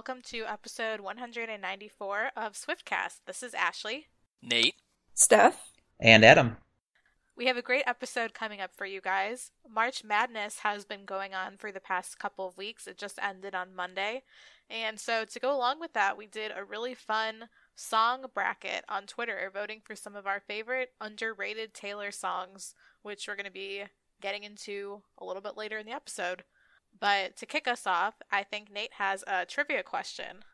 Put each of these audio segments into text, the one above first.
welcome to episode 194 of Swiftcast. This is Ashley. Nate. Steph. And Adam. We have a great episode coming up for you guys. March Madness has been going on for the past couple of weeks. It just ended on Monday. And so, to go along with that, we did a really fun song bracket on Twitter, voting for some of our favorite underrated Taylor songs, which we're going to be getting into a little bit later in the episode. But to kick us off, I think Nate has a trivia question.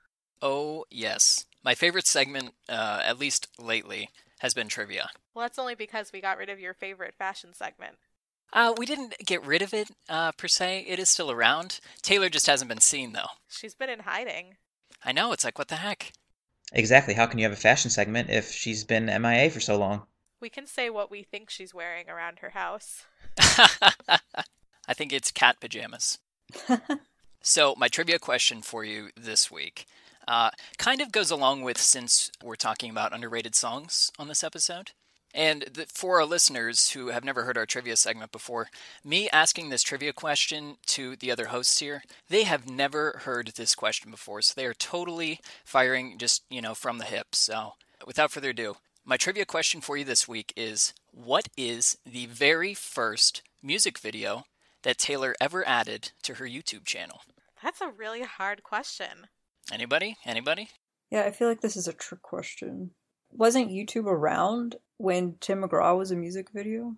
Oh, yes. My favorite segment, uh, at least lately, has been trivia. Well, that's only because we got rid of your favorite fashion segment. Uh, we didn't get rid of it, uh, per se. It is still around. Taylor just hasn't been seen, though. She's been in hiding. I know, it's like, what the heck? Exactly. How can you have a fashion segment if she's been MIA for so long? We can say what we think she's wearing around her house. I think it's cat pajamas. so, my trivia question for you this week uh, kind of goes along with since we're talking about underrated songs on this episode. And the, for our listeners who have never heard our trivia segment before, me asking this trivia question to the other hosts here, they have never heard this question before. So they are totally firing just, you know, from the hip. So without further ado, my trivia question for you this week is What is the very first music video that Taylor ever added to her YouTube channel? That's a really hard question. Anybody? Anybody? Yeah, I feel like this is a trick question. Wasn't YouTube around when Tim McGraw was a music video?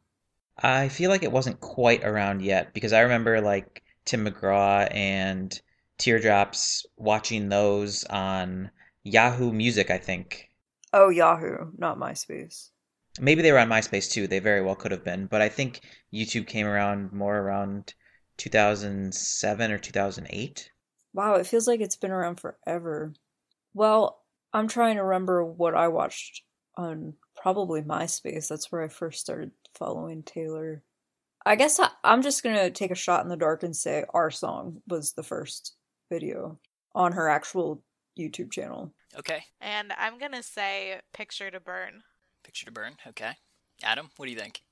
I feel like it wasn't quite around yet because I remember like Tim McGraw and Teardrops watching those on Yahoo Music, I think. Oh, Yahoo, not MySpace. Maybe they were on MySpace too. They very well could have been, but I think YouTube came around more around 2007 or 2008. Wow, it feels like it's been around forever. Well, I'm trying to remember what I watched on probably MySpace. That's where I first started following Taylor. I guess I, am just gonna take a shot in the dark and say our song was the first video on her actual YouTube channel. Okay. And I'm gonna say Picture to Burn. Picture to Burn. Okay. Adam, what do you think?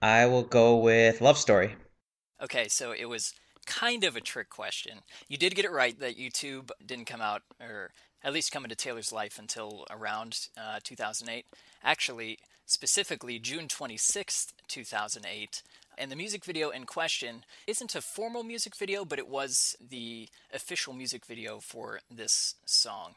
I will go with Love Story. Okay, so it was kind of a trick question. You did get it right that YouTube didn't come out, or at least come into Taylor's life until around uh, 2008. Actually, specifically June 26th, 2008. And the music video in question isn't a formal music video, but it was the official music video for this song.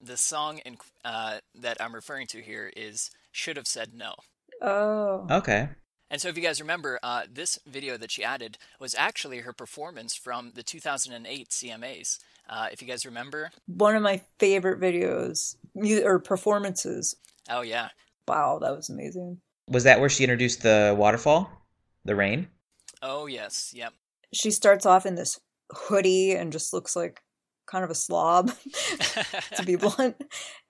The song in, uh, that I'm referring to here is Should Have Said No. Oh. Okay. And so, if you guys remember, uh, this video that she added was actually her performance from the 2008 CMAs. Uh, if you guys remember, one of my favorite videos or performances. Oh yeah! Wow, that was amazing. Was that where she introduced the waterfall, the rain? Oh yes, yep. She starts off in this hoodie and just looks like kind of a slob, to be blunt,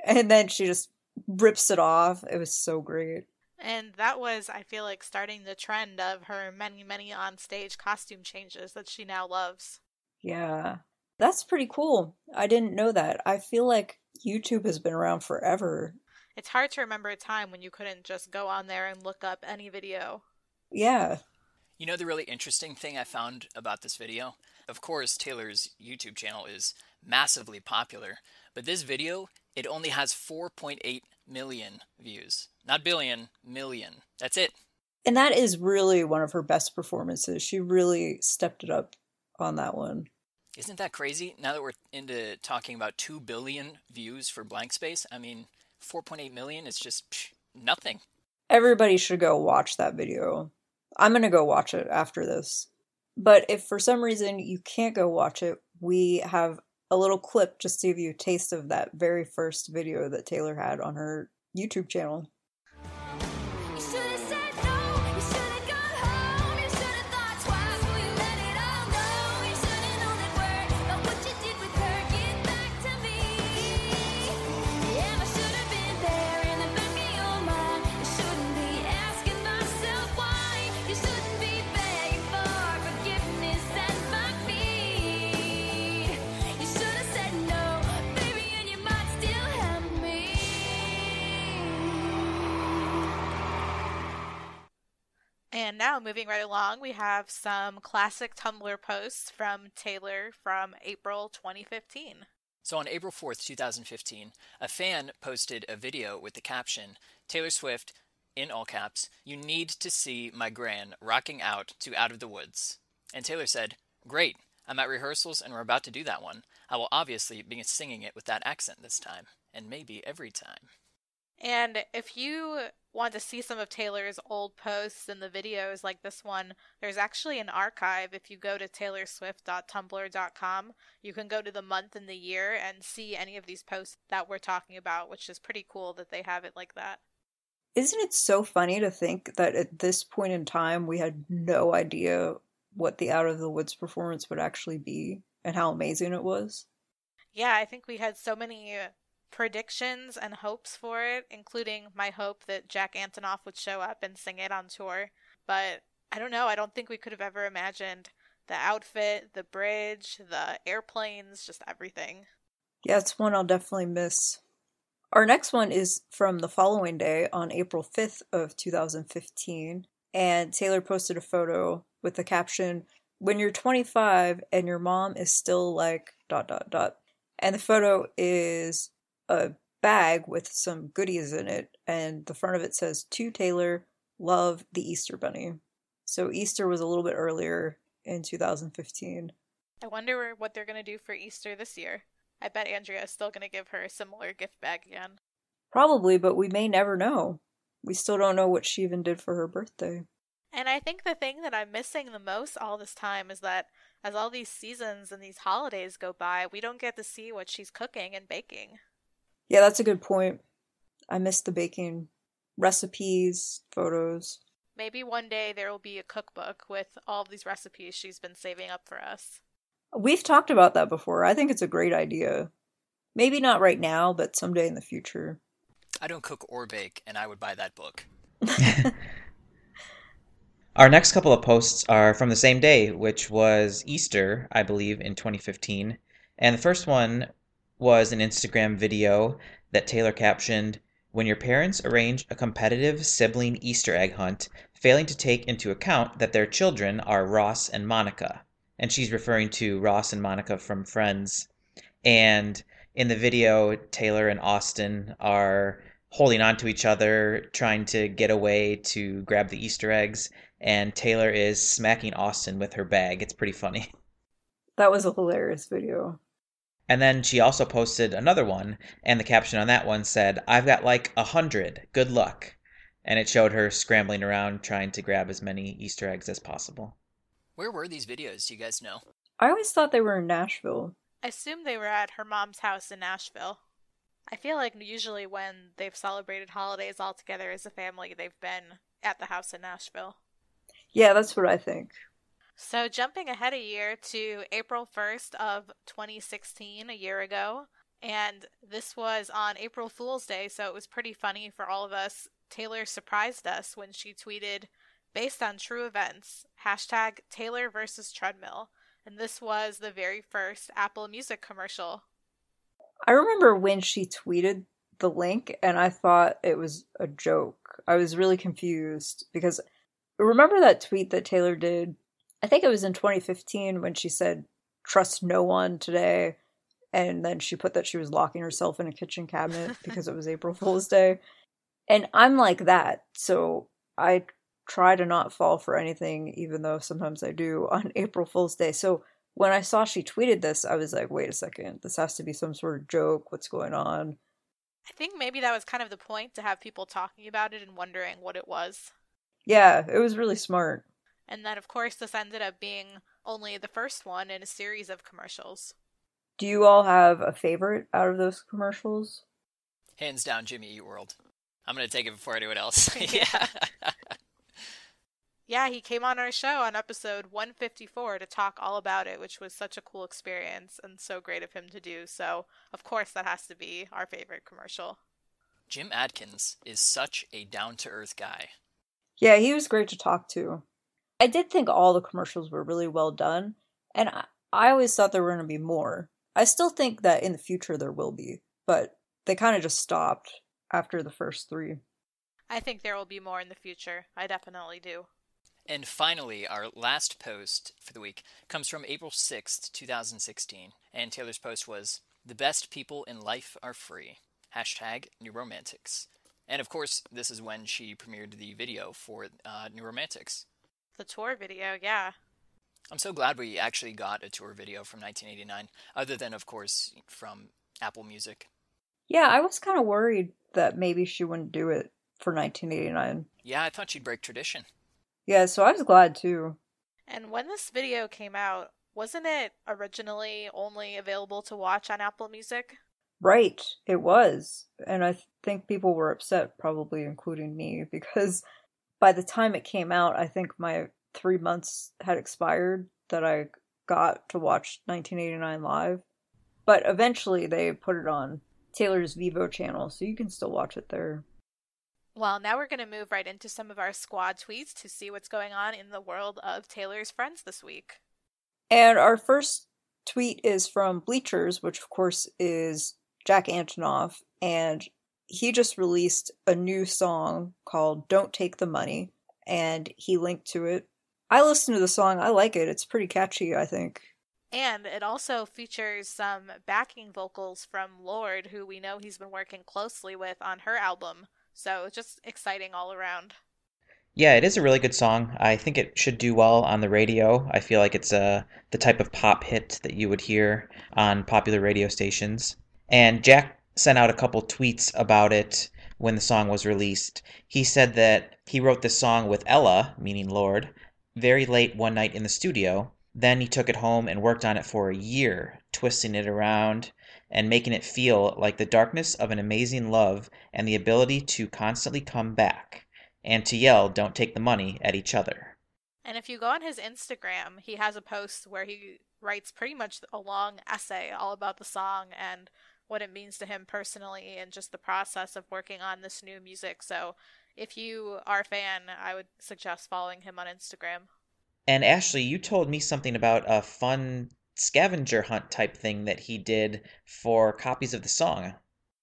and then she just rips it off. It was so great. And that was, I feel like, starting the trend of her many, many on stage costume changes that she now loves. Yeah. That's pretty cool. I didn't know that. I feel like YouTube has been around forever. It's hard to remember a time when you couldn't just go on there and look up any video. Yeah. You know the really interesting thing I found about this video? Of course, Taylor's YouTube channel is massively popular, but this video, it only has 4.8 million views. Not billion, million. That's it. And that is really one of her best performances. She really stepped it up on that one. Isn't that crazy? Now that we're into talking about 2 billion views for Blank Space, I mean, 4.8 million is just psh, nothing. Everybody should go watch that video. I'm going to go watch it after this. But if for some reason you can't go watch it, we have a little clip just to give you a taste of that very first video that Taylor had on her YouTube channel. Now, moving right along, we have some classic Tumblr posts from Taylor from April 2015. So on April 4th, 2015, a fan posted a video with the caption Taylor Swift, in all caps, you need to see my gran rocking out to Out of the Woods. And Taylor said, Great, I'm at rehearsals and we're about to do that one. I will obviously be singing it with that accent this time, and maybe every time. And if you want to see some of Taylor's old posts and the videos like this one, there's actually an archive. If you go to taylorswift.tumblr.com, you can go to the month and the year and see any of these posts that we're talking about, which is pretty cool that they have it like that. Isn't it so funny to think that at this point in time we had no idea what the Out of the Woods performance would actually be and how amazing it was? Yeah, I think we had so many predictions and hopes for it, including my hope that Jack Antonoff would show up and sing it on tour. But I don't know, I don't think we could have ever imagined the outfit, the bridge, the airplanes, just everything. Yeah, it's one I'll definitely miss. Our next one is from the following day on April 5th of 2015, and Taylor posted a photo with the caption, "When you're 25 and your mom is still like dot dot dot." And the photo is a bag with some goodies in it, and the front of it says, To Taylor, love the Easter Bunny. So Easter was a little bit earlier in 2015. I wonder what they're going to do for Easter this year. I bet Andrea is still going to give her a similar gift bag again. Probably, but we may never know. We still don't know what she even did for her birthday. And I think the thing that I'm missing the most all this time is that as all these seasons and these holidays go by, we don't get to see what she's cooking and baking. Yeah, that's a good point. I miss the baking recipes, photos. Maybe one day there will be a cookbook with all of these recipes she's been saving up for us. We've talked about that before. I think it's a great idea. Maybe not right now, but someday in the future. I don't cook or bake, and I would buy that book. Our next couple of posts are from the same day, which was Easter, I believe, in 2015. And the first one was an Instagram video that Taylor captioned When your parents arrange a competitive sibling Easter egg hunt, failing to take into account that their children are Ross and Monica. And she's referring to Ross and Monica from Friends. And in the video, Taylor and Austin are holding on to each other, trying to get away to grab the Easter eggs. And Taylor is smacking Austin with her bag. It's pretty funny. That was a hilarious video. And then she also posted another one, and the caption on that one said, I've got like a hundred. Good luck. And it showed her scrambling around trying to grab as many Easter eggs as possible. Where were these videos? Do you guys know? I always thought they were in Nashville. I assume they were at her mom's house in Nashville. I feel like usually when they've celebrated holidays all together as a family, they've been at the house in Nashville. Yeah, that's what I think. So, jumping ahead a year to April 1st of 2016, a year ago, and this was on April Fool's Day, so it was pretty funny for all of us. Taylor surprised us when she tweeted, based on true events, hashtag Taylor versus treadmill. And this was the very first Apple Music commercial. I remember when she tweeted the link and I thought it was a joke. I was really confused because remember that tweet that Taylor did I think it was in 2015 when she said, trust no one today. And then she put that she was locking herself in a kitchen cabinet because it was April Fool's Day. And I'm like that. So I try to not fall for anything, even though sometimes I do on April Fool's Day. So when I saw she tweeted this, I was like, wait a second, this has to be some sort of joke. What's going on? I think maybe that was kind of the point to have people talking about it and wondering what it was. Yeah, it was really smart. And then, of course, this ended up being only the first one in a series of commercials. Do you all have a favorite out of those commercials? Hands down, Jimmy Eat World. I'm going to take it before anyone else. yeah. yeah, he came on our show on episode 154 to talk all about it, which was such a cool experience and so great of him to do. So, of course, that has to be our favorite commercial. Jim Adkins is such a down to earth guy. Yeah, he was great to talk to. I did think all the commercials were really well done, and I, I always thought there were going to be more. I still think that in the future there will be, but they kind of just stopped after the first three. I think there will be more in the future. I definitely do. And finally, our last post for the week comes from April 6th, 2016. And Taylor's post was The best people in life are free. Hashtag New Romantics. And of course, this is when she premiered the video for uh, New Romantics. The tour video, yeah. I'm so glad we actually got a tour video from 1989, other than, of course, from Apple Music. Yeah, I was kind of worried that maybe she wouldn't do it for 1989. Yeah, I thought she'd break tradition. Yeah, so I was glad too. And when this video came out, wasn't it originally only available to watch on Apple Music? Right, it was. And I think people were upset, probably including me, because by the time it came out, I think my three months had expired that I got to watch 1989 live. But eventually they put it on Taylor's Vevo channel, so you can still watch it there. Well, now we're going to move right into some of our squad tweets to see what's going on in the world of Taylor's friends this week. And our first tweet is from Bleachers, which of course is Jack Antonoff, and he just released a new song called Don't Take the Money, and he linked to it. I listened to the song, I like it. It's pretty catchy, I think. And it also features some backing vocals from Lorde, who we know he's been working closely with on her album. So just exciting all around. Yeah, it is a really good song. I think it should do well on the radio. I feel like it's uh, the type of pop hit that you would hear on popular radio stations. And Jack sent out a couple tweets about it when the song was released. He said that he wrote this song with Ella, meaning Lorde, very late one night in the studio. Then he took it home and worked on it for a year, twisting it around and making it feel like the darkness of an amazing love and the ability to constantly come back and to yell, Don't take the money at each other. And if you go on his Instagram, he has a post where he writes pretty much a long essay all about the song and what it means to him personally and just the process of working on this new music. So if you are a fan, I would suggest following him on Instagram. And Ashley, you told me something about a fun scavenger hunt type thing that he did for copies of the song.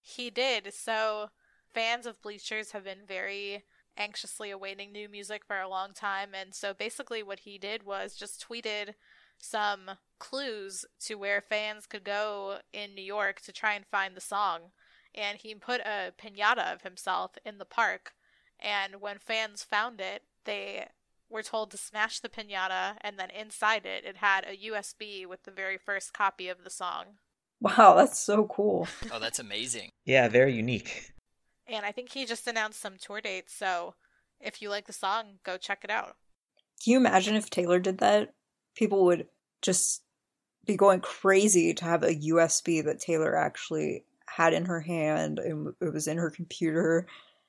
He did. So fans of Bleachers have been very anxiously awaiting new music for a long time. And so basically, what he did was just tweeted some clues to where fans could go in New York to try and find the song. And he put a pinata of himself in the park. And when fans found it, they were told to smash the pinata, and then inside it, it had a USB with the very first copy of the song. Wow, that's so cool. oh, that's amazing. Yeah, very unique. And I think he just announced some tour dates, so if you like the song, go check it out. Can you imagine if Taylor did that? People would just be going crazy to have a USB that Taylor actually had in her hand and it was in her computer.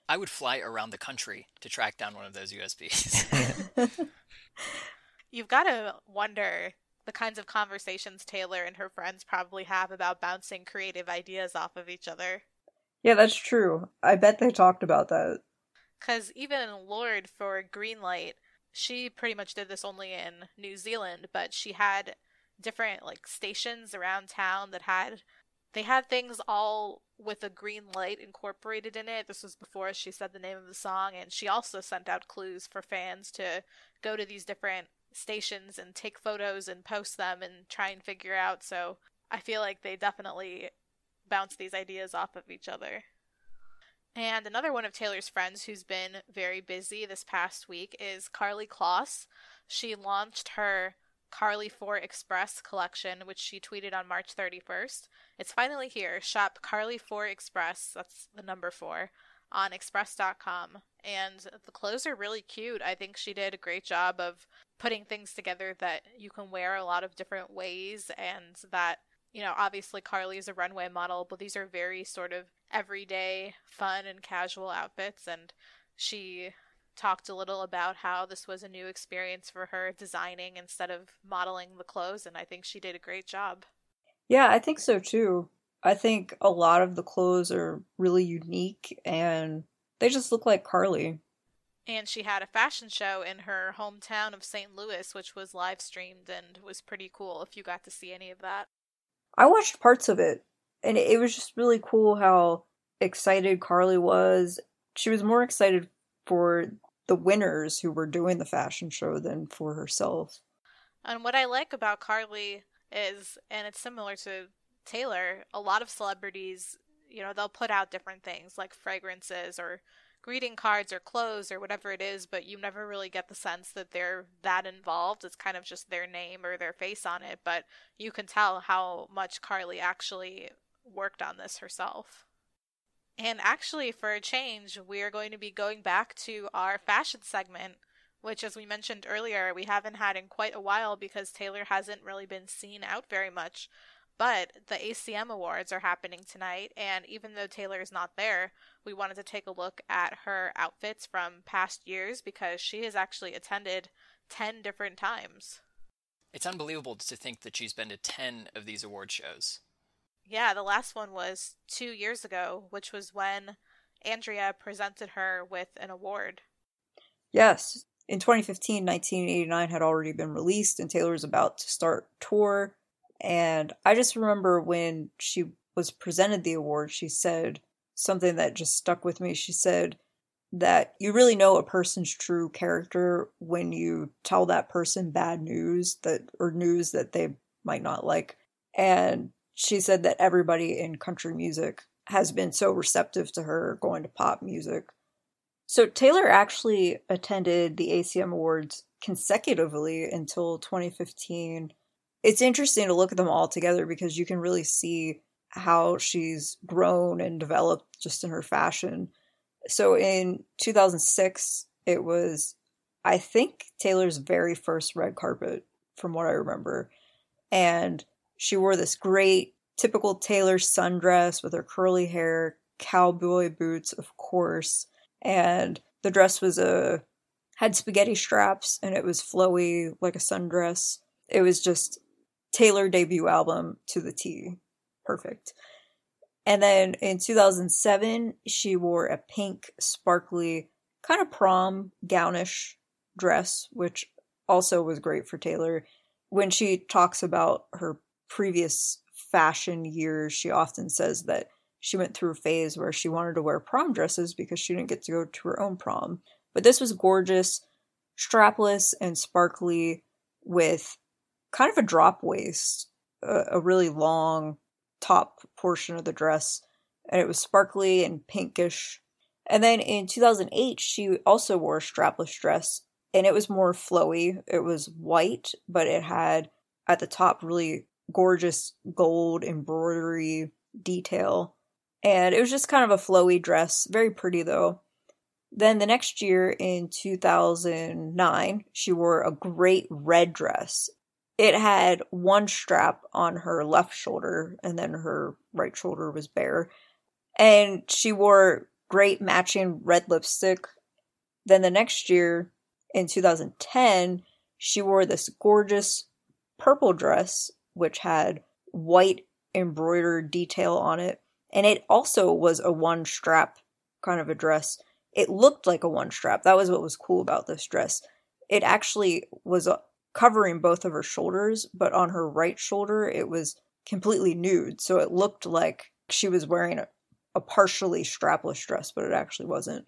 I would fly around the country to track down one of those USBs. You've got to wonder the kinds of conversations Taylor and her friends probably have about bouncing creative ideas off of each other. Yeah, that's true. I bet they talked about that. Because even Lorde for Greenlight, she pretty much did this only in New Zealand, but she had different like stations around town that had they had things all with a green light incorporated in it. This was before she said the name of the song, and she also sent out clues for fans to go to these different stations and take photos and post them and try and figure out. So I feel like they definitely bounce these ideas off of each other. And another one of Taylor's friends who's been very busy this past week is Karlie Kloss. She launched her Karlie 4 Express collection, which she tweeted on March 31st. It's finally here. Shop Karlie 4 Express, that's the number 4, on express.com. And the clothes are really cute. I think she did a great job of putting things together that you can wear a lot of different ways and that you know, obviously Karlie is a runway model, but these are very sort of everyday, fun and casual outfits and she talked a little about how this was a new experience for her designing instead of modeling the clothes, and I think she did a great job. Yeah, I think so too. I think a lot of the clothes are really unique and they just look like Karlie. And she had a fashion show in her hometown of St. Louis, which was live streamed and was pretty cool if you got to see any of that. I watched parts of it, and it was just really cool how excited Karlie was. She was more excited for the winners who were doing the fashion show than for herself. And what I like about Karlie is, and it's similar to Taylor, a lot of celebrities, you know, they'll put out different things like fragrances or greeting cards or clothes or whatever it is, but you never really get the sense that they're that involved. It's kind of just their name or their face on it, but you can tell how much Karlie actually worked on this herself. And actually, for a change, we are going to be going back to our fashion segment, which, as we mentioned earlier, we haven't had in quite a while because Taylor hasn't really been seen out very much. But the ACM Awards are happening tonight, and even though Taylor is not there, we wanted to take a look at her outfits from past years because she has actually attended 10 different times. It's unbelievable to think that she's been to 10 of these award shows. Yeah, the last one was two years ago, which was when Andrea presented her with an award. Yes. In 2015, 1989 had already been released, and Taylor was about to start tour. And I just remember when she was presented the award, she said something that just stuck with me. She said that you really know a person's true character when you tell that person bad news that or news that they might not like. And she said that everybody in country music has been so receptive to her going to pop music. So Taylor actually attended the ACM Awards consecutively until 2015. It's interesting to look at them all together because you can really see how she's grown and developed just in her fashion. So in 2006, it was, I think, Taylor's very first red carpet, from what I remember. And she wore this great, typical Taylor sundress with her curly hair, cowboy boots, of course. And the dress was a had spaghetti straps and it was flowy like a sundress. It was just Taylor debut album to the T. Perfect. And then in 2007, she wore a pink, sparkly, kind of prom gownish dress, which also was great for Taylor. When she talks about her previous fashion years, she often says that she went through a phase where she wanted to wear prom dresses because she didn't get to go to her own prom. But this was gorgeous, strapless and sparkly, with kind of a drop waist, a, a really long top portion of the dress, and it was sparkly and pinkish. And then in 2008, she also wore a strapless dress, and it was more flowy. It was white, but it had at the top really gorgeous gold embroidery detail. And it was just kind of a flowy dress, very pretty though. Then the next year in 2009, she wore a great red dress. It had one strap on her left shoulder, and then her right shoulder was bare. And she wore great matching red lipstick. Then the next year, in 2010, she wore this gorgeous purple dress which had white embroidered detail on it. And it also was a one strap kind of a dress. It looked like a one strap. That was what was cool about this dress. It actually was uh, covering both of her shoulders, but on her right shoulder, it was completely nude. So it looked like she was wearing a, a partially strapless dress, but it actually wasn't.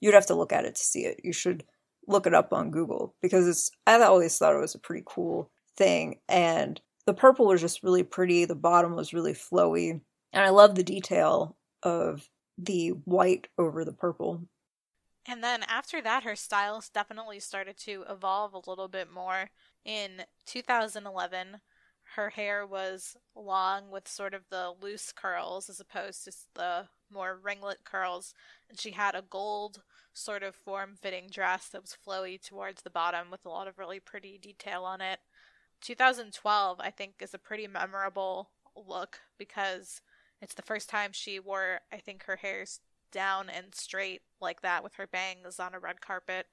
You'd have to look at it to see it. You should look it up on Google because it's, I always thought it was a pretty cool thing. And the purple was just really pretty. The bottom was really flowy. And I love the detail of the white over the purple. And then after that, her styles definitely started to evolve a little bit more. In 2011, her hair was long with sort of the loose curls as opposed to the more ringlet curls. And she had a gold sort of form fitting dress that was flowy towards the bottom with a lot of really pretty detail on it. 2012, I think, is a pretty memorable look because it's the first time she wore, I think, her hair's down and straight like that with her bangs on a red carpet.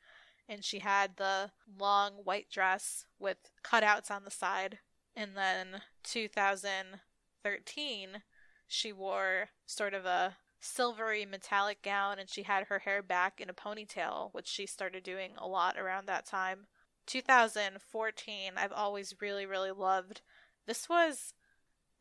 And she had the long white dress with cutouts on the side. And then 2013, she wore sort of a silvery metallic gown and she had her hair back in a ponytail, which she started doing a lot around that time. 2014 I've always really really loved. This was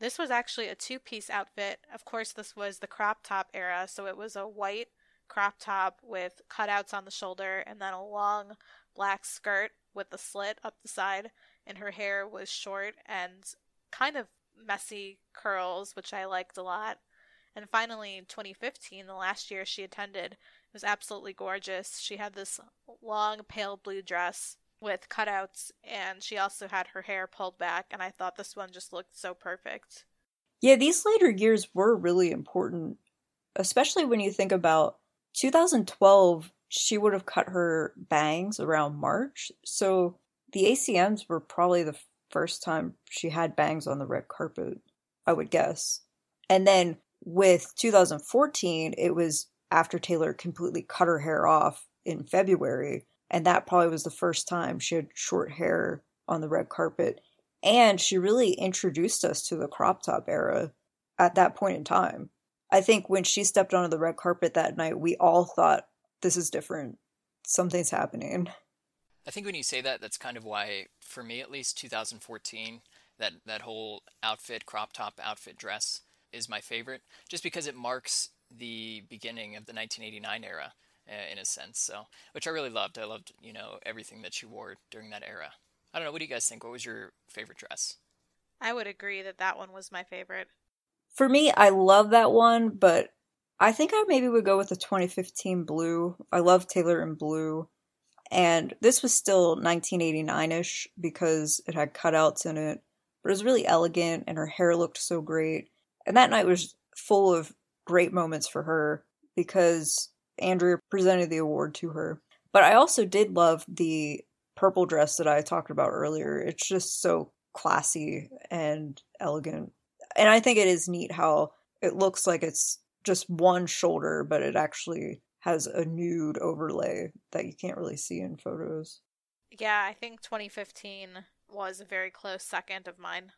this was actually a two-piece outfit. Of course, this was the crop top era, so it was a white crop top with cutouts on the shoulder and then a long black skirt with a slit up the side. And her hair was short and kind of messy curls, which I liked a lot. And finally, in 2015, the last year she attended, it was absolutely gorgeous. She had this long pale blue dress with cutouts, and she also had her hair pulled back, and I thought this one just looked so perfect. Yeah, these later years were really important, especially when you think about 2012, she would have cut her bangs around March. So the ACMs were probably the first time she had bangs on the red carpet, I would guess. And then with 2014, it was after Taylor completely cut her hair off in February. And that probably was the first time she had short hair on the red carpet. And she really introduced us to the crop top era at that point in time. I think when she stepped onto the red carpet that night, we all thought, this is different. Something's happening. I think when you say that, that's kind of why, for me at least, 2014, that, that whole outfit, crop top outfit dress, is my favorite, just because it marks the beginning of the 1989 era uh, in a sense. So, which I really loved. I loved, you know, everything that she wore during that era. I don't know. What do you guys think? What was your favorite dress? I would agree that that one was my favorite. For me, I love that one, but I think I maybe would go with the 2015 blue. I love Taylor in blue. And this was still 1989 ish because it had cutouts in it, but it was really elegant and her hair looked so great. And that night was full of great moments for her because Andrea presented the award to her. But I also did love the purple dress that I talked about earlier. It's just so classy and elegant. And I think it is neat how it looks like it's just one shoulder, but it actually has a nude overlay that you can't really see in photos. Yeah, I think 2015 was a very close second of mine.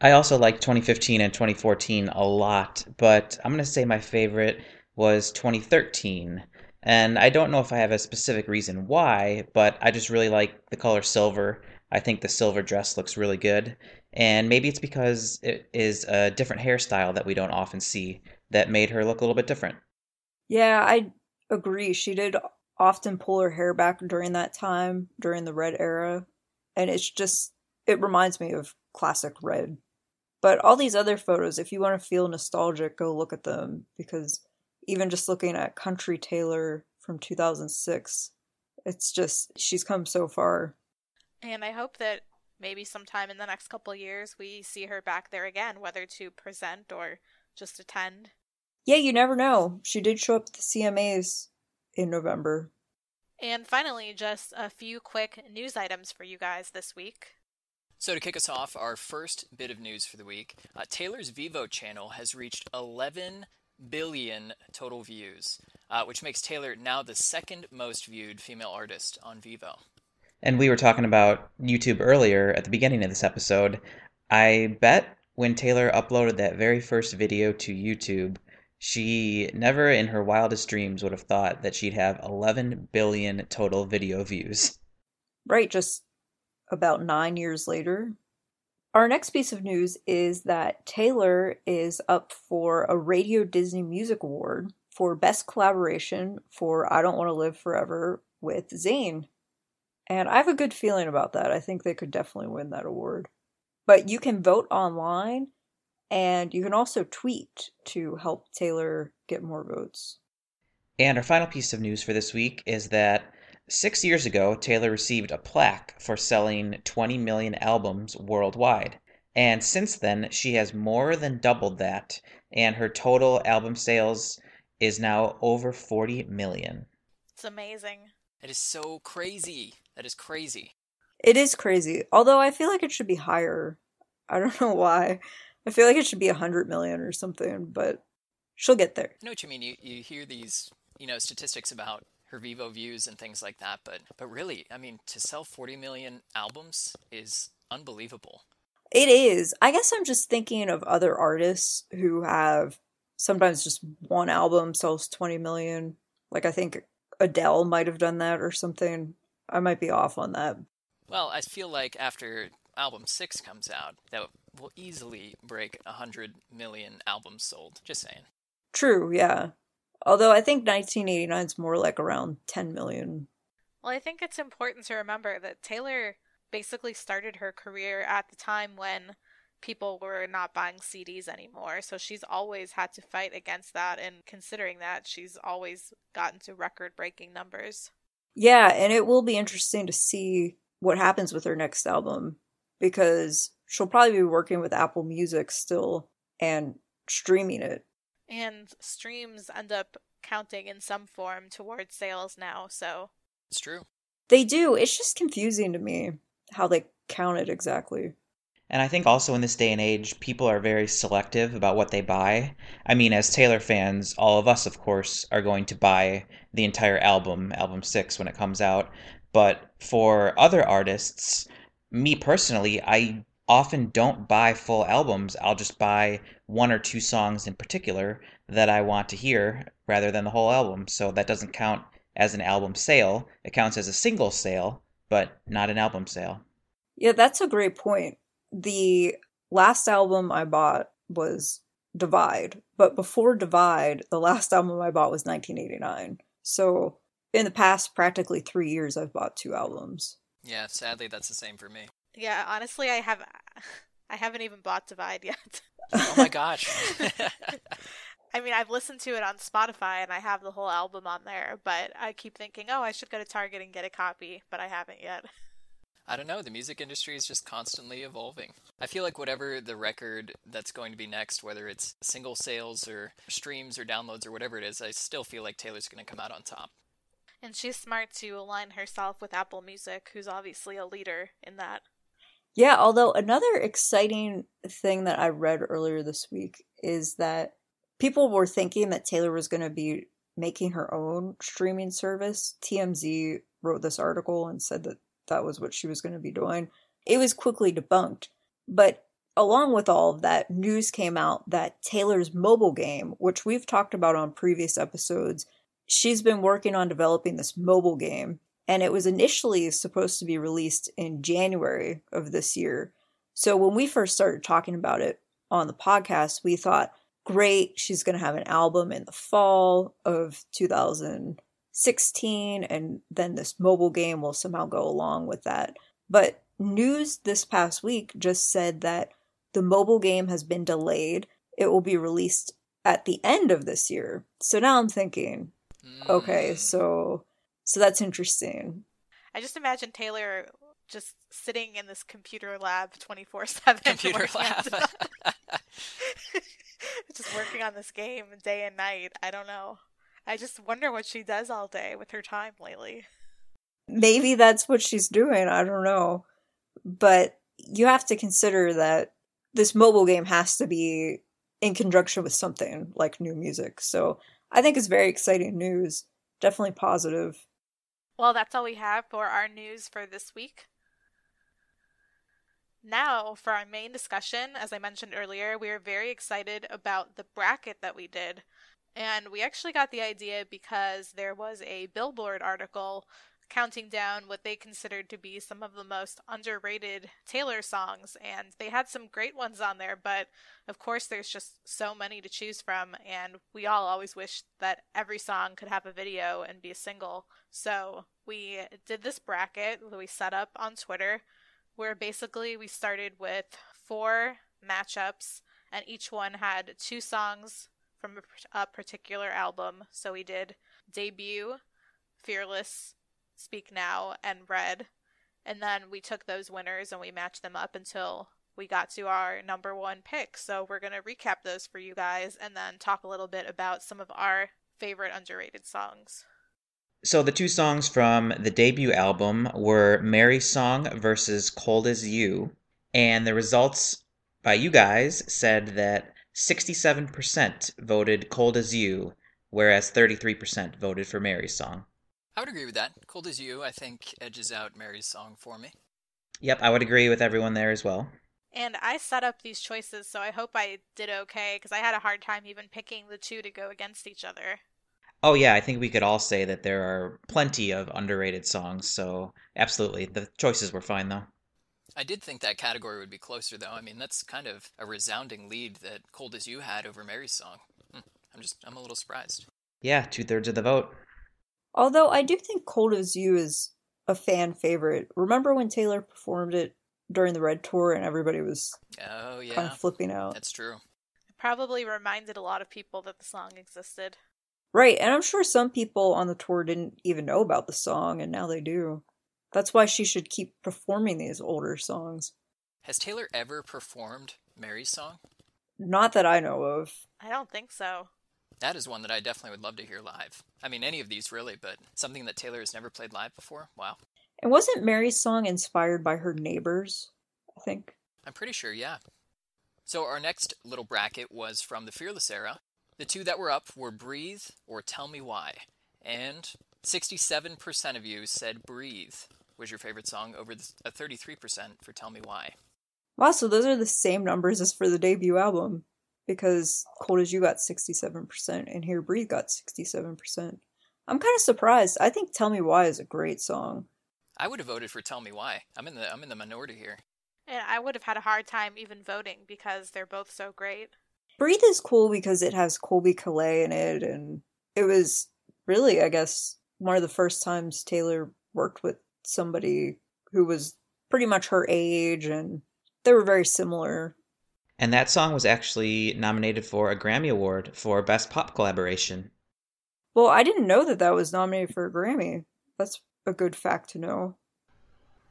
I also like 2015 and 2014 a lot, but I'm going to say my favorite was 2013. And I don't know if I have a specific reason why, but I just really like the color silver. I think the silver dress looks really good. And maybe it's because it is a different hairstyle that we don't often see that made her look a little bit different. Yeah, I agree. She did often pull her hair back during that time, during the red era. And it's just, it reminds me of classic red. But all these other photos, if you want to feel nostalgic, go look at them because even just looking at Country Taylor from 2006, it's just, she's come so far. And I hope that maybe sometime in the next couple years we see her back there again, whether to present or just attend. Yeah, you never know. She did show up at the CMAs in November. And finally, just a few quick news items for you guys this week. So, to kick us off, our first bit of news for the week uh, Taylor's Vevo channel has reached 11 billion total views, uh, which makes Taylor now the second most viewed female artist on Vevo. And we were talking about YouTube earlier at the beginning of this episode. I bet when Taylor uploaded that very first video to YouTube, she never in her wildest dreams would have thought that she'd have 11 billion total video views. Right, just about nine years later. Our next piece of news is that Taylor is up for a Radio Disney Music Award for Best Collaboration for I Don't Want to Live Forever with Zayn. And I have a good feeling about that. I think they could definitely win that award. But you can vote online and you can also tweet to help Taylor get more votes. And our final piece of news for this week is that six years ago, Taylor received a plaque for selling 20 million albums worldwide. And since then, she has more than doubled that, and her total album sales is now over 40 million. It's amazing. It is so crazy. That is crazy. It is crazy. Although I feel like it should be higher. I don't know why. I feel like it should be a hundred million or something, but she'll get there. I know what you mean. You you hear these, you know, statistics about her Vevo views and things like that, but but really, I mean, to sell 40 million albums is unbelievable. It is. I guess I'm just thinking of other artists who have sometimes just one album sells 20 million. Like I think Adele might have done that or something. I might be off on that. Well, I feel like after album 6 comes out, that will easily break 100 million albums sold. Just saying. True, yeah. Although I think 1989 is more like around 10 million. Well, I think it's important to remember that Taylor basically started her career at the time when people were not buying CDs anymore. So she's always had to fight against that. And considering that, she's always gotten to record breaking numbers. Yeah, and it will be interesting to see what happens with her next album because she'll probably be working with Apple Music still and streaming it. And streams end up counting in some form towards sales now, so. It's true. They do. It's just confusing to me how they count it exactly. And I think also in this day and age, people are very selective about what they buy. I mean, as Taylor fans, all of us, of course, are going to buy the entire album, album six, when it comes out. But for other artists, me personally, I often don't buy full albums. I'll just buy one or two songs in particular that I want to hear rather than the whole album. So that doesn't count as an album sale. It counts as a single sale, but not an album sale. Yeah, that's a great point the last album I bought was Divide, but before Divide, the last album I bought was 1989. So in the past practically three years, I've bought two albums. Yeah, sadly, that's the same for me. Yeah, honestly, I have, I haven't even bought Divide yet. oh my gosh. I mean, I've listened to it on Spotify and I have the whole album on there, but I keep thinking, oh, I should go to Target and get a copy, but I haven't yet. I don't know. The music industry is just constantly evolving. I feel like whatever the record that's going to be next, whether it's single sales or streams or downloads or whatever it is, I still feel like Taylor's going to come out on top. And she's smart to align herself with Apple Music, who's obviously a leader in that. Yeah, although another exciting thing that I read earlier this week is that people were thinking that Taylor was going to be making her own streaming service. TMZ wrote this article and said that that was what she was going to be doing. It was quickly debunked. But along with all of that, news came out that Taylor's mobile game, which we've talked about on previous episodes, she's been working on developing this mobile game. And it was initially supposed to be released in January of this year. So when we first started talking about it on the podcast, we thought, great, she's going to have an album in the fall of 2016, and then this mobile game will somehow go along with that. But news this past week just said that the mobile game has been delayed. It will be released at the end of this year. So now I'm thinking, okay, mm. so so that's interesting. I just imagine Taylor just sitting in this computer lab 24/7 computer lab just working on this game day and night. I don't know. I just wonder what she does all day with her time lately. Maybe that's what she's doing. I don't know. But you have to consider that this mobile game has to be in conjunction with something like new music. So I think it's very exciting news. Definitely positive. Well, that's all we have for our news for this week. Now, for our main discussion, as I mentioned earlier, we are very excited about the bracket that we did. And we actually got the idea because there was a Billboard article counting down what they considered to be some of the most underrated Taylor songs. And they had some great ones on there, but of course, there's just so many to choose from. And we all always wish that every song could have a video and be a single. So we did this bracket that we set up on Twitter where basically we started with four matchups and each one had two songs from a, particular album. So we did debut, Fearless, Speak Now, and Red. And then we took those winners and we matched them up until we got to our number one pick. So we're going to recap those for you guys and then talk a little bit about some of our favorite underrated songs. So the two songs from the debut album were Mary's Song versus Cold as You. And the results by you guys said that 67% voted Cold as You, whereas 33% voted for Mary's Song. I would agree with that. Cold as You, I think, edges out Mary's Song for me. Yep, I would agree with everyone there as well. And I set up these choices, so I hope I did okay, because I had a hard time even picking the two to go against each other. Oh, yeah, I think we could all say that there are plenty of underrated songs, so absolutely. The choices were fine, though. I did think that category would be closer, though. I mean, that's kind of a resounding lead that Cold as You had over Mary's song. Hmm. I'm just, I'm a little surprised. Yeah, two thirds of the vote. Although I do think Cold as You is a fan favorite. Remember when Taylor performed it during the Red Tour and everybody was Oh yeah, kind of flipping out? that's true. It probably reminded a lot of people that the song existed. Right, and I'm sure some people on the tour didn't even know about the song, and now they do. That's why she should keep performing these older songs. Has Taylor ever performed Mary's song? Not that I know of. I don't think so. That is one that I definitely would love to hear live. I mean, any of these really, but something that Taylor has never played live before. Wow. And wasn't Mary's song inspired by her neighbors? I think. I'm pretty sure, yeah. So our next little bracket was from the Fearless era. The two that were up were Breathe or Tell Me Why. And 67% of you said Breathe was your favorite song over the, uh, 33% for Tell Me Why. Wow, so those are the same numbers as for the debut album. Because Cold as You got 67%, and Here Breathe got 67%. I'm kind of surprised. I think Tell Me Why is a great song. I would have voted for Tell Me Why. I'm in the I'm in the minority here. And I would have had a hard time even voting because they're both so great. Breathe is cool because it has Colbie Caillat in it, and it was really, I guess, one of the first times Taylor worked with somebody who was pretty much her age, and they were very similar. And that song was actually nominated for a Grammy Award for Best Pop Collaboration. Well, I didn't know that that was nominated for a Grammy. That's a good fact to know.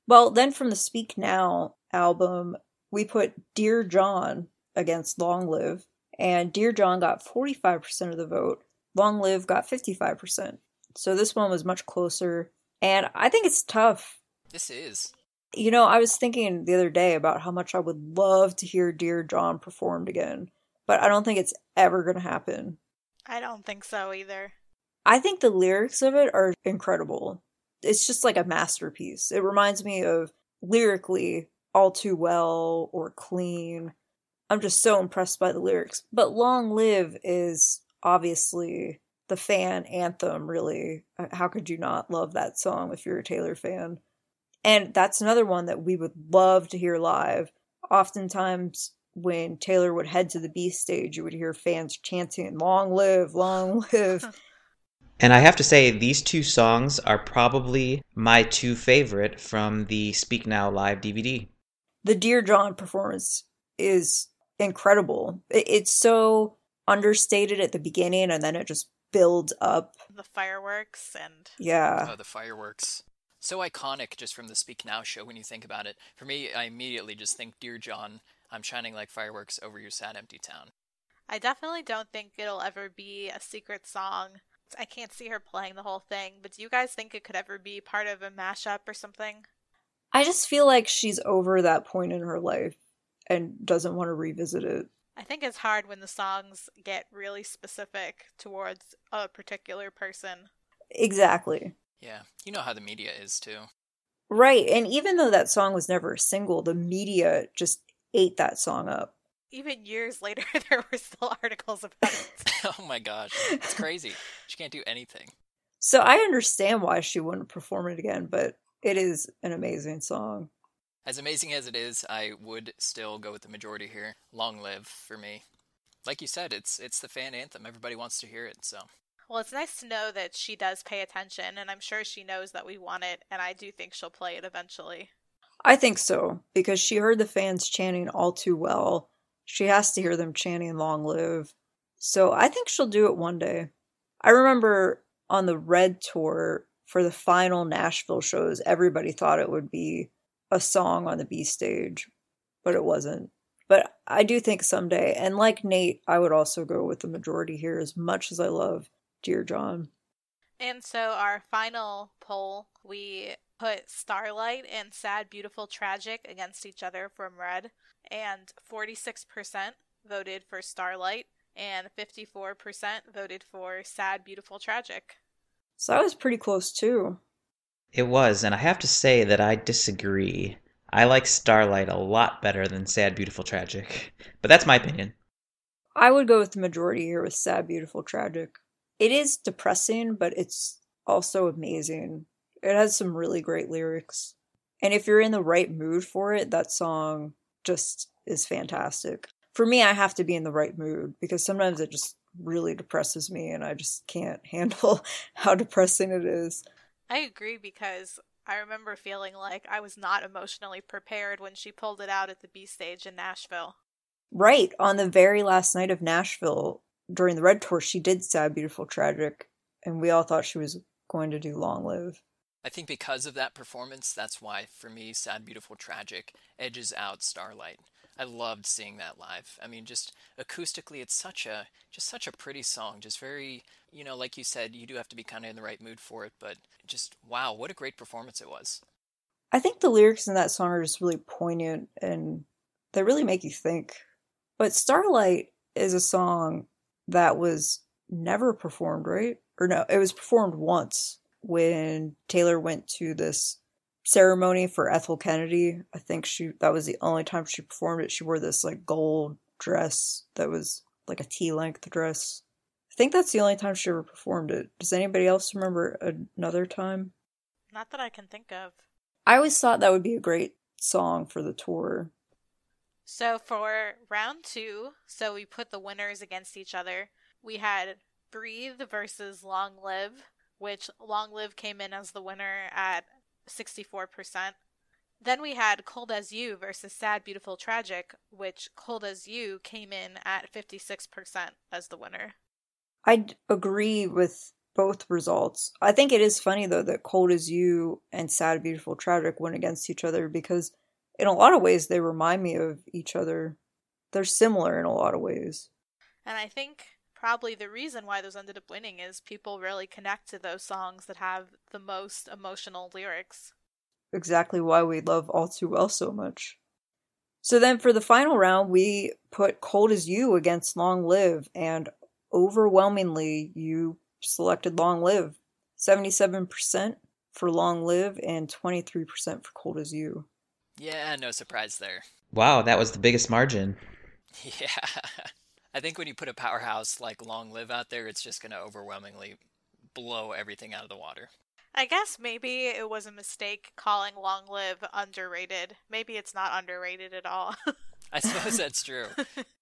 Well, then from the Speak Now album, we put Dear John against Long Live, and Dear John got 45% of the vote. Long Live got 55%. So this one was much closer, and I think it's tough. This is. You know, I was thinking the other day about how much I would love to hear Dear John performed again, but I don't think it's ever going to happen. I don't think so either. I think the lyrics of it are incredible. It's just like a masterpiece. It reminds me of lyrically All Too Well or Clean. I'm just so impressed by the lyrics. But Long Live is obviously the fan anthem, really. How could you not love that song if you're a Taylor fan? And that's another one that we would love to hear live. Oftentimes, when Taylor would head to the B stage, you would hear fans chanting, Long live, long live. And I have to say, these two songs are probably my two favorite from the Speak Now live DVD. the Dear John performance is incredible. It's so understated at the beginning and then it just builds up. The fireworks and Yeah. Oh, the fireworks. So iconic just from the Speak Now show when you think about it. For me, I immediately just think, Dear John, I'm shining like fireworks over your sad, empty town. I definitely don't think it'll ever be a secret song. I can't see her playing the whole thing, but do you guys think it could ever be part of a mashup or something? I just feel like she's over that point in her life and doesn't want to revisit it. I think it's hard when the songs get really specific towards a particular person. Exactly. Yeah, you know how the media is too. Right. And even though that song was never a single, the media just ate that song up. Even years later, there were still articles about it. oh my gosh, it's crazy. She can't do anything. So I understand why she wouldn't perform it again, but it is an amazing song. As amazing as it is, I would still go with the majority here. Long live for me. Like you said, it's it's the fan anthem. Everybody wants to hear it, so Well, it's nice to know that she does pay attention, and I'm sure she knows that we want it, and I do think she'll play it eventually. I think so, because she heard the fans chanting all too well. She has to hear them chanting long live. So I think she'll do it one day. I remember on the Red Tour for the final Nashville shows, everybody thought it would be a song on the B stage, but it wasn't. But I do think someday, and like Nate, I would also go with the majority here as much as I love Dear John. And so, our final poll, we put Starlight and Sad, Beautiful, Tragic against each other from Red, and 46% voted for Starlight, and 54% voted for Sad, Beautiful, Tragic. So I was pretty close too. It was, and I have to say that I disagree. I like Starlight a lot better than Sad, Beautiful, Tragic. But that's my opinion. I would go with the majority here with Sad, Beautiful, Tragic. It is depressing, but it's also amazing. It has some really great lyrics. And if you're in the right mood for it, that song just is fantastic. For me, I have to be in the right mood because sometimes it just really depresses me, and I just can't handle how depressing it is. I agree because I remember feeling like I was not emotionally prepared when she pulled it out at the B stage in Nashville. Right. On the very last night of Nashville, during the Red Tour, she did Sad, Beautiful, Tragic, and we all thought she was going to do Long Live. I think because of that performance, that's why for me, Sad, Beautiful, Tragic edges out Starlight. I loved seeing that live. I mean, just acoustically, it's such a just such a pretty song. Just very, you know, like you said, you do have to be kind of in the right mood for it. But just wow, what a great performance it was. I think the lyrics in that song are just really poignant and they really make you think. But Starlight is a song that was never performed, right? Or no, it was performed once when Taylor went to this ceremony for Ethel Kennedy. I think she that was the only time she performed it. She wore this like gold dress that was like a tea length dress. I think that's the only time she ever performed it. Does anybody else remember another time? Not that I can think of. I always thought that would be a great song for the tour. So for round two, so we put the winners against each other. We had Breathe versus Long Live, which Long Live came in as the winner at 64%. Then we had Cold as You versus Sad, Beautiful, Tragic, which Cold as You came in at 56% as the winner. I'd agree with both results. I think it is funny though that Cold as You and Sad, Beautiful, Tragic went against each other because in a lot of ways they remind me of each other. They're similar in a lot of ways. And I think probably the reason why those ended up winning is people really connect to those songs that have the most emotional lyrics. Exactly why we love All Too Well so much. So then for the final round, we put Cold as You against Long Live, and overwhelmingly, you selected Long Live. 77% for Long Live and 23% for Cold as You. Yeah, no surprise there. Wow, that was the biggest margin. Yeah. I think when you put a powerhouse like Long Live out there, it's just going to overwhelmingly blow everything out of the water. I guess maybe it was a mistake calling Long Live underrated. Maybe it's not underrated at all. I suppose that's true.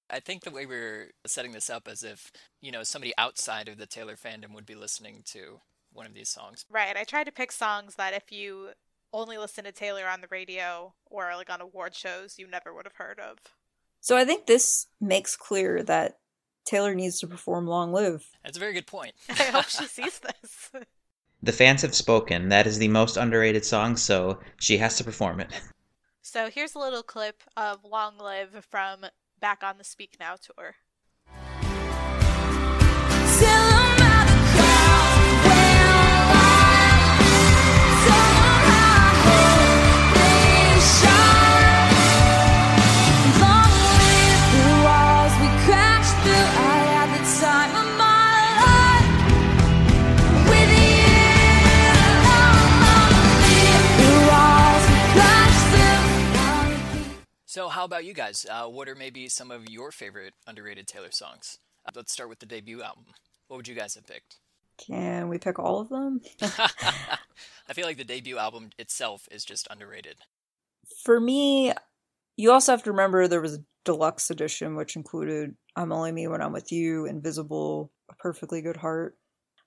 I think the way we're setting this up as if, you know, somebody outside of the Taylor fandom would be listening to one of these songs. Right. I tried to pick songs that if you only listen to Taylor on the radio or like on award shows, you never would have heard of. So I think this makes clear that Taylor needs to perform Long Live. That's a very good point. I hope she sees this. The fans have spoken. That is the most underrated song, so she has to perform it. So here's a little clip of Long Live from Back on the Speak Now tour. So, how about you guys? Uh, what are maybe some of your favorite underrated Taylor songs? Uh, let's start with the debut album. What would you guys have picked? Can we pick all of them? I feel like the debut album itself is just underrated. For me, you also have to remember there was a deluxe edition, which included I'm Only Me When I'm With You, Invisible, A Perfectly Good Heart.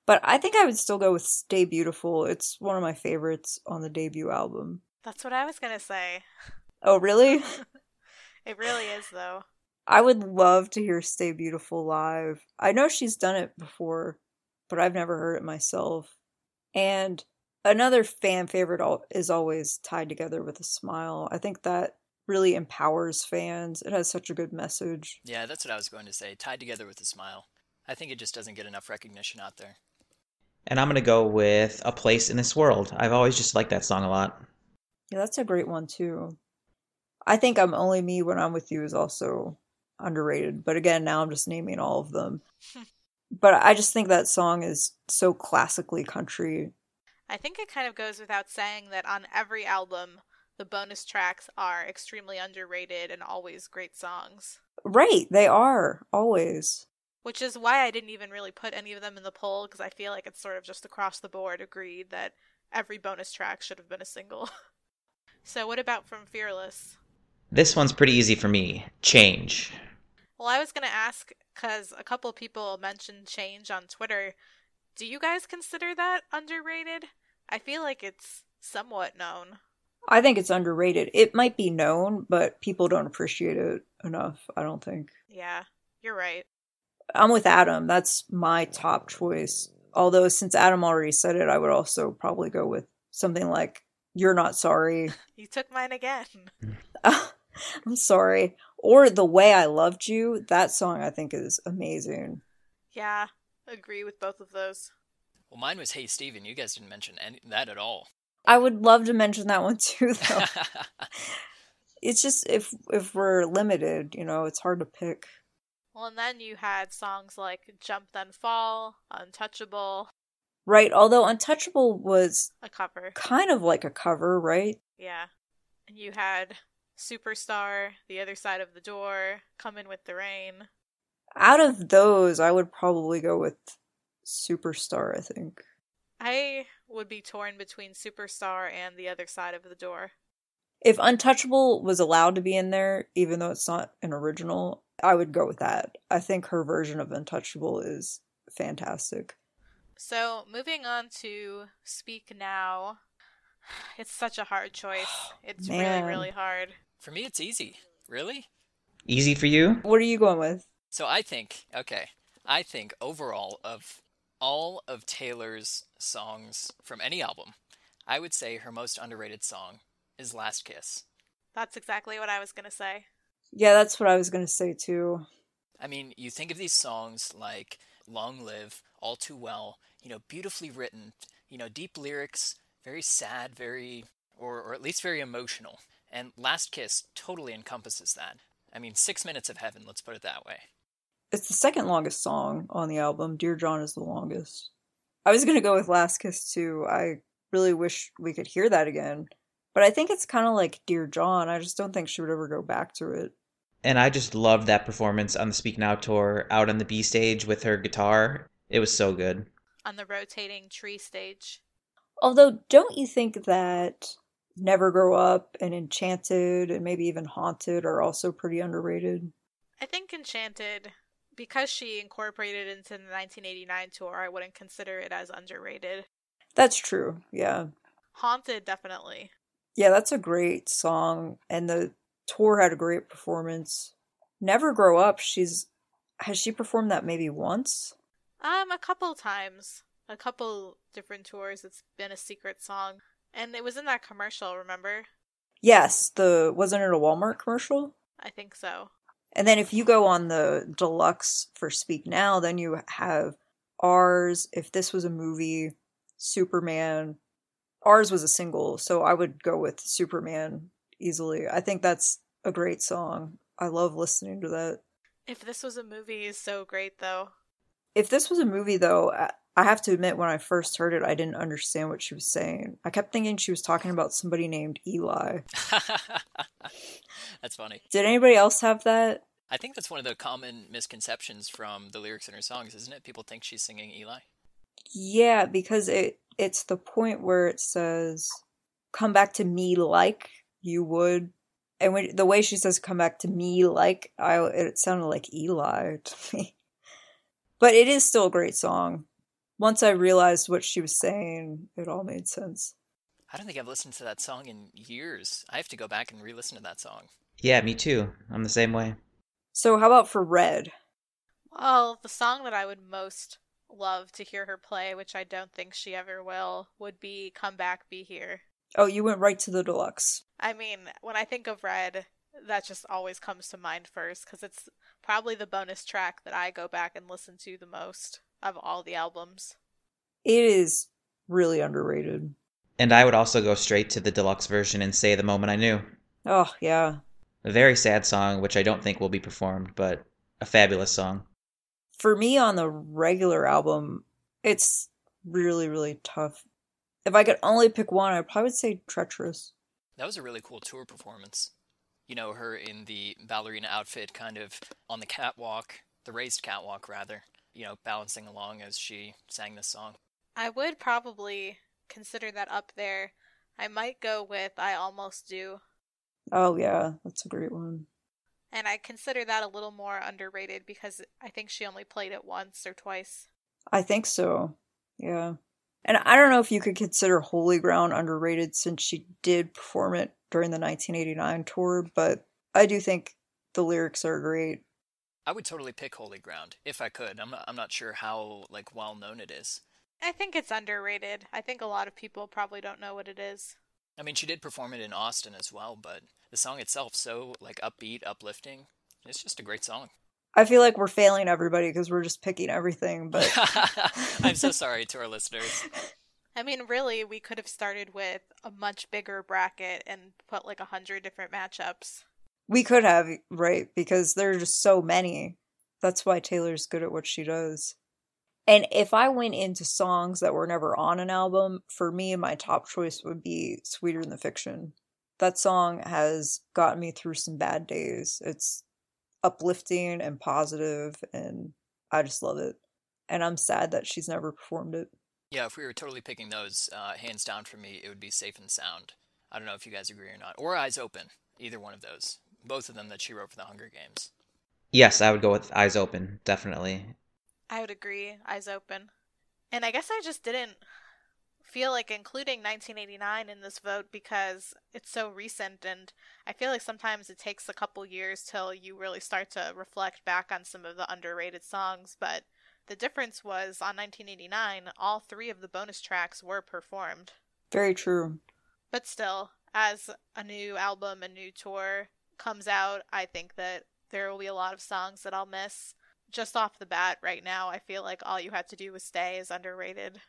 But I think I would still go with Stay Beautiful. It's one of my favorites on the debut album. That's what I was going to say. Oh, really? it really is, though. I would love to hear Stay Beautiful live. I know she's done it before, but I've never heard it myself. And another fan favorite is always Tied Together with a Smile. I think that really empowers fans. It has such a good message. Yeah, that's what I was going to say. Tied Together with a Smile. I think it just doesn't get enough recognition out there. And I'm going to go with A Place in This World. I've always just liked that song a lot. Yeah, that's a great one too. I think I'm only me when I'm with you is also underrated. But again, now I'm just naming all of them. but I just think that song is so classically country. I think it kind of goes without saying that on every album, the bonus tracks are extremely underrated and always great songs. Right, they are, always. Which is why I didn't even really put any of them in the poll, because I feel like it's sort of just across the board agreed that every bonus track should have been a single. so, what about from Fearless? This one's pretty easy for me. Change. Well, I was going to ask because a couple people mentioned Change on Twitter. Do you guys consider that underrated? I feel like it's somewhat known. I think it's underrated. It might be known, but people don't appreciate it enough, I don't think. Yeah, you're right. I'm with Adam. That's my top choice. Although, since Adam already said it, I would also probably go with something like You're Not Sorry. You took mine again. I'm sorry. Or The Way I Loved You. That song I think is amazing. Yeah, agree with both of those. Well, mine was Hey Steven. You guys didn't mention any, that at all. I would love to mention that one too, though. it's just if if we're limited, you know, it's hard to pick. Well, and then you had songs like Jump Then Fall, Untouchable. Right, although Untouchable was a cover. Kind of like a cover, right? Yeah. And you had Superstar, The Other Side of the Door, Come In With the Rain. Out of those, I would probably go with Superstar, I think. I would be torn between Superstar and The Other Side of the Door. If Untouchable was allowed to be in there, even though it's not an original, I would go with that. I think her version of Untouchable is fantastic. So, moving on to Speak Now. It's such a hard choice. It's really, really hard. For me, it's easy. Really? Easy for you? What are you going with? So I think, okay, I think overall of all of Taylor's songs from any album, I would say her most underrated song is Last Kiss. That's exactly what I was going to say. Yeah, that's what I was going to say too. I mean, you think of these songs like Long Live, All Too Well, you know, beautifully written, you know, deep lyrics, very sad, very, or, or at least very emotional. And Last Kiss totally encompasses that. I mean, Six Minutes of Heaven, let's put it that way. It's the second longest song on the album. Dear John is the longest. I was going to go with Last Kiss too. I really wish we could hear that again. But I think it's kind of like Dear John. I just don't think she would ever go back to it. And I just loved that performance on the Speak Now tour out on the B stage with her guitar. It was so good. On the rotating tree stage. Although, don't you think that Never Grow Up and Enchanted and maybe even Haunted are also pretty underrated? I think Enchanted, because she incorporated into the 1989 tour, I wouldn't consider it as underrated. That's true, yeah. Haunted, definitely. Yeah, that's a great song, and the tour had a great performance. Never Grow Up, she's. Has she performed that maybe once? Um, a couple times. A couple different tours. It's been a secret song. And it was in that commercial, remember? Yes, the wasn't it a Walmart commercial? I think so. And then if you go on the deluxe for Speak Now, then you have ours. If this was a movie, Superman. Ours was a single, so I would go with Superman easily. I think that's a great song. I love listening to that. If this was a movie is so great though. If this was a movie though, I have to admit when I first heard it I didn't understand what she was saying. I kept thinking she was talking about somebody named Eli. that's funny. Did anybody else have that? I think that's one of the common misconceptions from the lyrics in her songs, isn't it? People think she's singing Eli. Yeah, because it it's the point where it says come back to me like you would and when the way she says come back to me like I it sounded like Eli to me. But it is still a great song. Once I realized what she was saying, it all made sense. I don't think I've listened to that song in years. I have to go back and re-listen to that song. Yeah, me too. I'm the same way. So how about for Red? Well, the song that I would most love to hear her play, which I don't think she ever will, would be Come Back Be Here. Oh, you went right to the deluxe. I mean, when I think of Red, that just always comes to mind first because it's probably the bonus track that I go back and listen to the most of all the albums. It is really underrated. And I would also go straight to the deluxe version and say The Moment I Knew. Oh, yeah. A very sad song, which I don't think will be performed, but a fabulous song. For me on the regular album, it's really, really tough. If I could only pick one, I probably would probably say Treacherous. That was a really cool tour performance. You know, her in the ballerina outfit, kind of on the catwalk, the raised catwalk, rather, you know, balancing along as she sang this song. I would probably consider that up there. I might go with I Almost Do. Oh, yeah, that's a great one. And I consider that a little more underrated because I think she only played it once or twice. I think so. Yeah. And I don't know if you could consider Holy Ground underrated since she did perform it during the 1989 tour, but I do think the lyrics are great. I would totally pick Holy Ground if I could. I'm not, I'm not sure how like well known it is. I think it's underrated. I think a lot of people probably don't know what it is. I mean, she did perform it in Austin as well, but the song itself so like upbeat, uplifting. It's just a great song. I feel like we're failing everybody because we're just picking everything, but I'm so sorry to our listeners. I mean, really, we could have started with a much bigger bracket and put like a hundred different matchups. We could have, right? Because there are just so many. That's why Taylor's good at what she does. And if I went into songs that were never on an album, for me, my top choice would be Sweeter Than Fiction. That song has gotten me through some bad days. It's uplifting and positive, and I just love it. And I'm sad that she's never performed it. Yeah, if we were totally picking those, uh, hands down for me, it would be Safe and Sound. I don't know if you guys agree or not. Or Eyes Open. Either one of those. Both of them that she wrote for the Hunger Games. Yes, I would go with Eyes Open, definitely. I would agree, eyes open. And I guess I just didn't feel like including 1989 in this vote because it's so recent and I feel like sometimes it takes a couple years till you really start to reflect back on some of the underrated songs, but the difference was on 1989 all three of the bonus tracks were performed. Very true. But still, as a new album, a new tour comes out, I think that there will be a lot of songs that I'll miss. Just off the bat, right now, I feel like all you had to do was stay is underrated.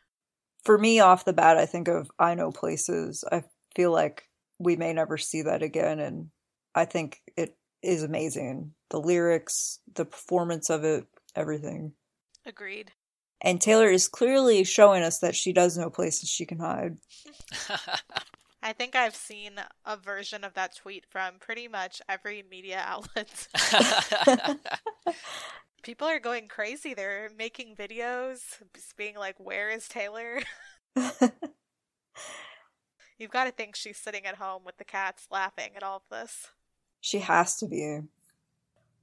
For me, off the bat, I think of I Know Places. I feel like we may never see that again, and I think it is amazing. The lyrics, the performance of it, everything. Agreed. And Taylor is clearly showing us that she does know places she can hide. I think I've seen a version of that tweet from pretty much every media outlet. People are going crazy. They're making videos, being like, Where is Taylor? You've got to think she's sitting at home with the cats laughing at all of this. She has to be.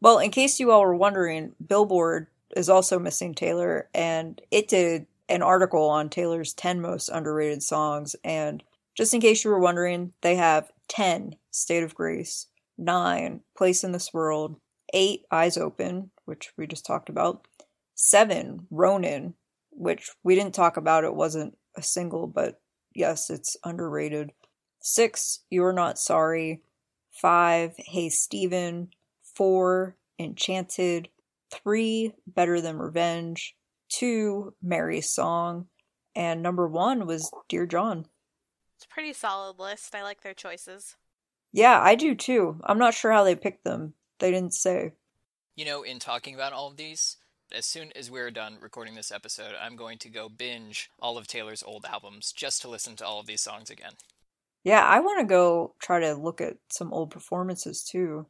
Well, in case you all were wondering, Billboard is also missing Taylor, and it did an article on Taylor's 10 most underrated songs. And just in case you were wondering, they have 10 State of Grace, 9 Place in This World, 8 Eyes Open, which we just talked about, 7 Ronan, which we didn't talk about, it wasn't a single, but yes, it's underrated. 6 You're Not Sorry, 5 Hey Steven, 4 Enchanted, 3 Better Than Revenge, 2 Mary's Song, and number 1 was Dear John. It's a pretty solid list. I like their choices. Yeah, I do too. I'm not sure how they picked them. They didn't say. You know, in talking about all of these, as soon as we're done recording this episode, I'm going to go binge all of Taylor's old albums just to listen to all of these songs again. Yeah, I want to go try to look at some old performances too.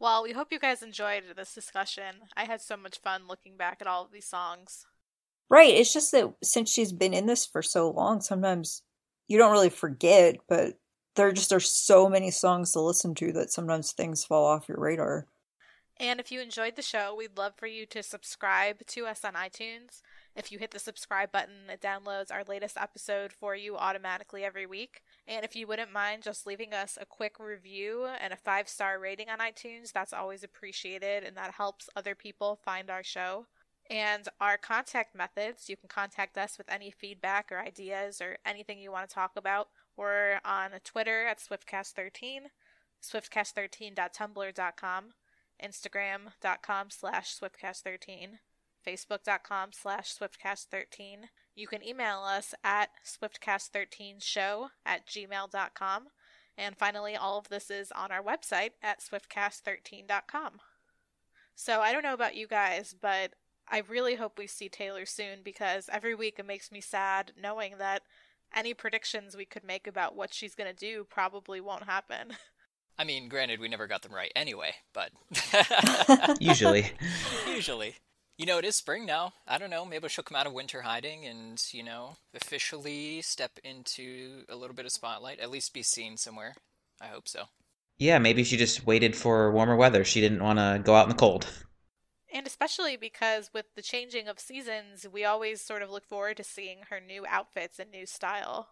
Well, we hope you guys enjoyed this discussion. I had so much fun looking back at all of these songs. Right, it's just that since she's been in this for so long, sometimes you don't really forget, but there just are so many songs to listen to that sometimes things fall off your radar. And if you enjoyed the show, we'd love for you to subscribe to us on iTunes. If you hit the subscribe button, it downloads our latest episode for you automatically every week. And if you wouldn't mind just leaving us a quick review and a five star rating on iTunes, that's always appreciated and that helps other people find our show. And our contact methods you can contact us with any feedback or ideas or anything you want to talk about. We're on Twitter at SwiftCast13, SwiftCast13.tumblr.com, Instagram.com slash SwiftCast13, Facebook.com slash SwiftCast13. You can email us at SwiftCast13show at gmail.com. And finally, all of this is on our website at SwiftCast13.com. So I don't know about you guys, but I really hope we see Taylor soon because every week it makes me sad knowing that any predictions we could make about what she's going to do probably won't happen. I mean, granted, we never got them right anyway, but. Usually. Usually. You know, it is spring now. I don't know. Maybe she'll come out of winter hiding and, you know, officially step into a little bit of spotlight, at least be seen somewhere. I hope so. Yeah, maybe she just waited for warmer weather. She didn't want to go out in the cold. And especially because with the changing of seasons, we always sort of look forward to seeing her new outfits and new style.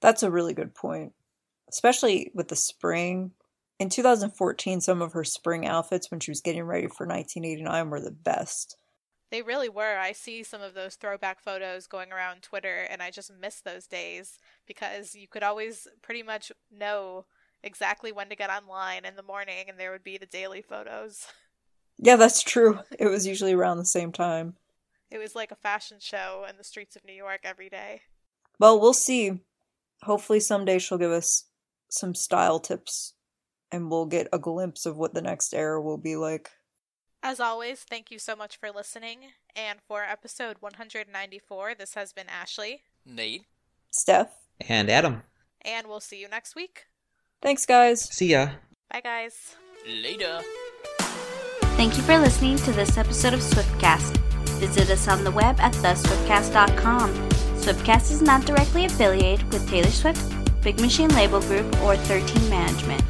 That's a really good point. Especially with the spring. In 2014, some of her spring outfits when she was getting ready for 1989 were the best. They really were. I see some of those throwback photos going around Twitter, and I just miss those days because you could always pretty much know exactly when to get online in the morning, and there would be the daily photos. Yeah, that's true. It was usually around the same time. It was like a fashion show in the streets of New York every day. Well, we'll see. Hopefully, someday she'll give us some style tips and we'll get a glimpse of what the next era will be like. As always, thank you so much for listening. And for episode 194, this has been Ashley, Nate, Steph, And Adam. and we'll see you next week. thanks, guys. See ya. Bye, guys. later. Thank you for listening to this episode of Swiftcast. Visit us on the web at theswiftcast.com. Swiftcast is not directly affiliated with Taylor Swift, Big Machine Label Group, or 13 Management.